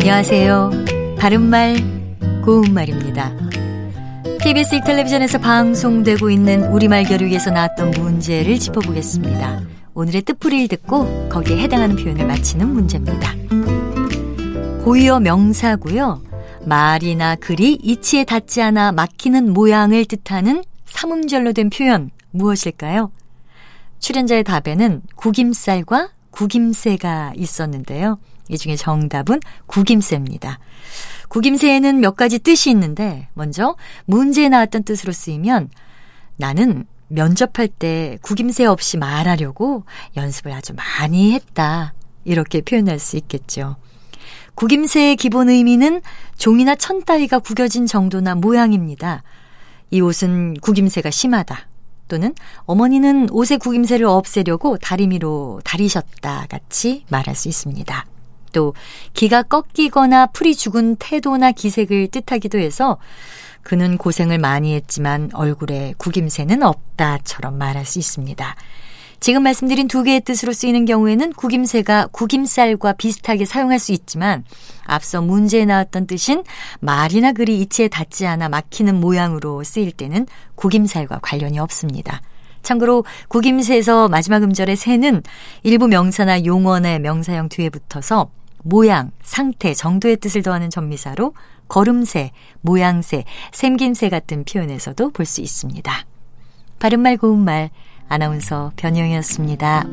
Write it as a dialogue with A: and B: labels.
A: 안녕하세요. 바른말, 고운말입니다. KBS 텔레비전에서 방송되고 있는 우리말 겨루기에서 나왔던 문제를 짚어보겠습니다. 오늘의 뜻풀이를 듣고 거기에 해당하는 표현을 맞히는 문제입니다. 고유어 명사고요. 말이나 글이 이치에 닿지 않아 막히는 모양을 뜻하는 삼음절로 된 표현 무엇일까요? 출연자의 답에는 구김살과 구김새가 있었는데요. 이 중에 정답은 구김새입니다. 구김새에는 몇 가지 뜻이 있는데 먼저 문제에 나왔던 뜻으로 쓰이면 나는 면접할 때 구김새 없이 말하려고 연습을 아주 많이 했다. 이렇게 표현할 수 있겠죠. 구김새의 기본 의미는 종이나 천 따위가 구겨진 정도나 모양입니다. 이 옷은 구김새가 심하다. 또는 어머니는 옷의 구김새를 없애려고 다리미로 다리셨다 같이 말할 수 있습니다. 또 기가 꺾이거나 풀이 죽은 태도나 기색을 뜻하기도 해서 그는 고생을 많이 했지만 얼굴에 구김새는 없다처럼 말할 수 있습니다. 지금 말씀드린 두 개의 뜻으로 쓰이는 경우에는 구김새가 구김살과 비슷하게 사용할 수 있지만 앞서 문제에 나왔던 뜻인 말이나 글이 이치에 닿지 않아 막히는 모양으로 쓰일 때는 구김살과 관련이 없습니다. 참고로 구김새에서 마지막 음절의 새는 일부 명사나 용언의 명사형 뒤에 붙어서 모양, 상태, 정도의 뜻을 더하는 전미사로 걸음새, 모양새, 샘김새 같은 표현에서도 볼 수 있습니다. 바른말 고운말 아나운서 변희영이었습니다.